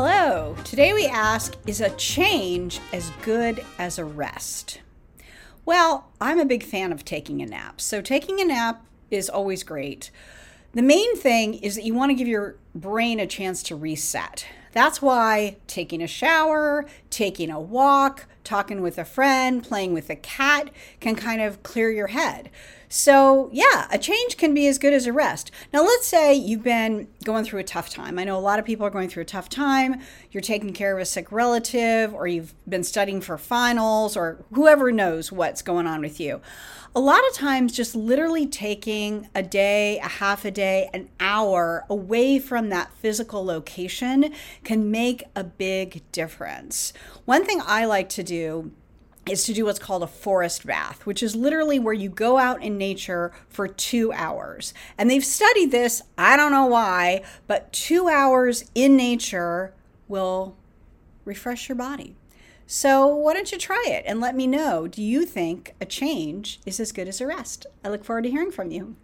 Hello. Today we ask Is a change as good as a rest? Well, I'm a big fan of taking a nap. So, taking a nap is always great. The main thing is that you want to give your brain a chance to reset. That's why taking a shower, taking a walk, talking with a friend, playing with a cat can kind of clear your head. So, yeah, a change can be as good as a rest. Now, let's say you've been going through a tough time. I know a lot of people are going through a tough time. You're taking care of a sick relative, or you've been studying for finals, or whoever knows what's going on with you. A lot of times, just literally taking a day, a half a day, an hour away from that physical location can make a big difference. One thing I like to do is to do what's called a forest bath, which is literally where you go out in nature for two hours. And they've studied this, I don't know why, but two hours in nature will refresh your body. So, why don't you try it and let me know? Do you think a change is as good as a rest? I look forward to hearing from you.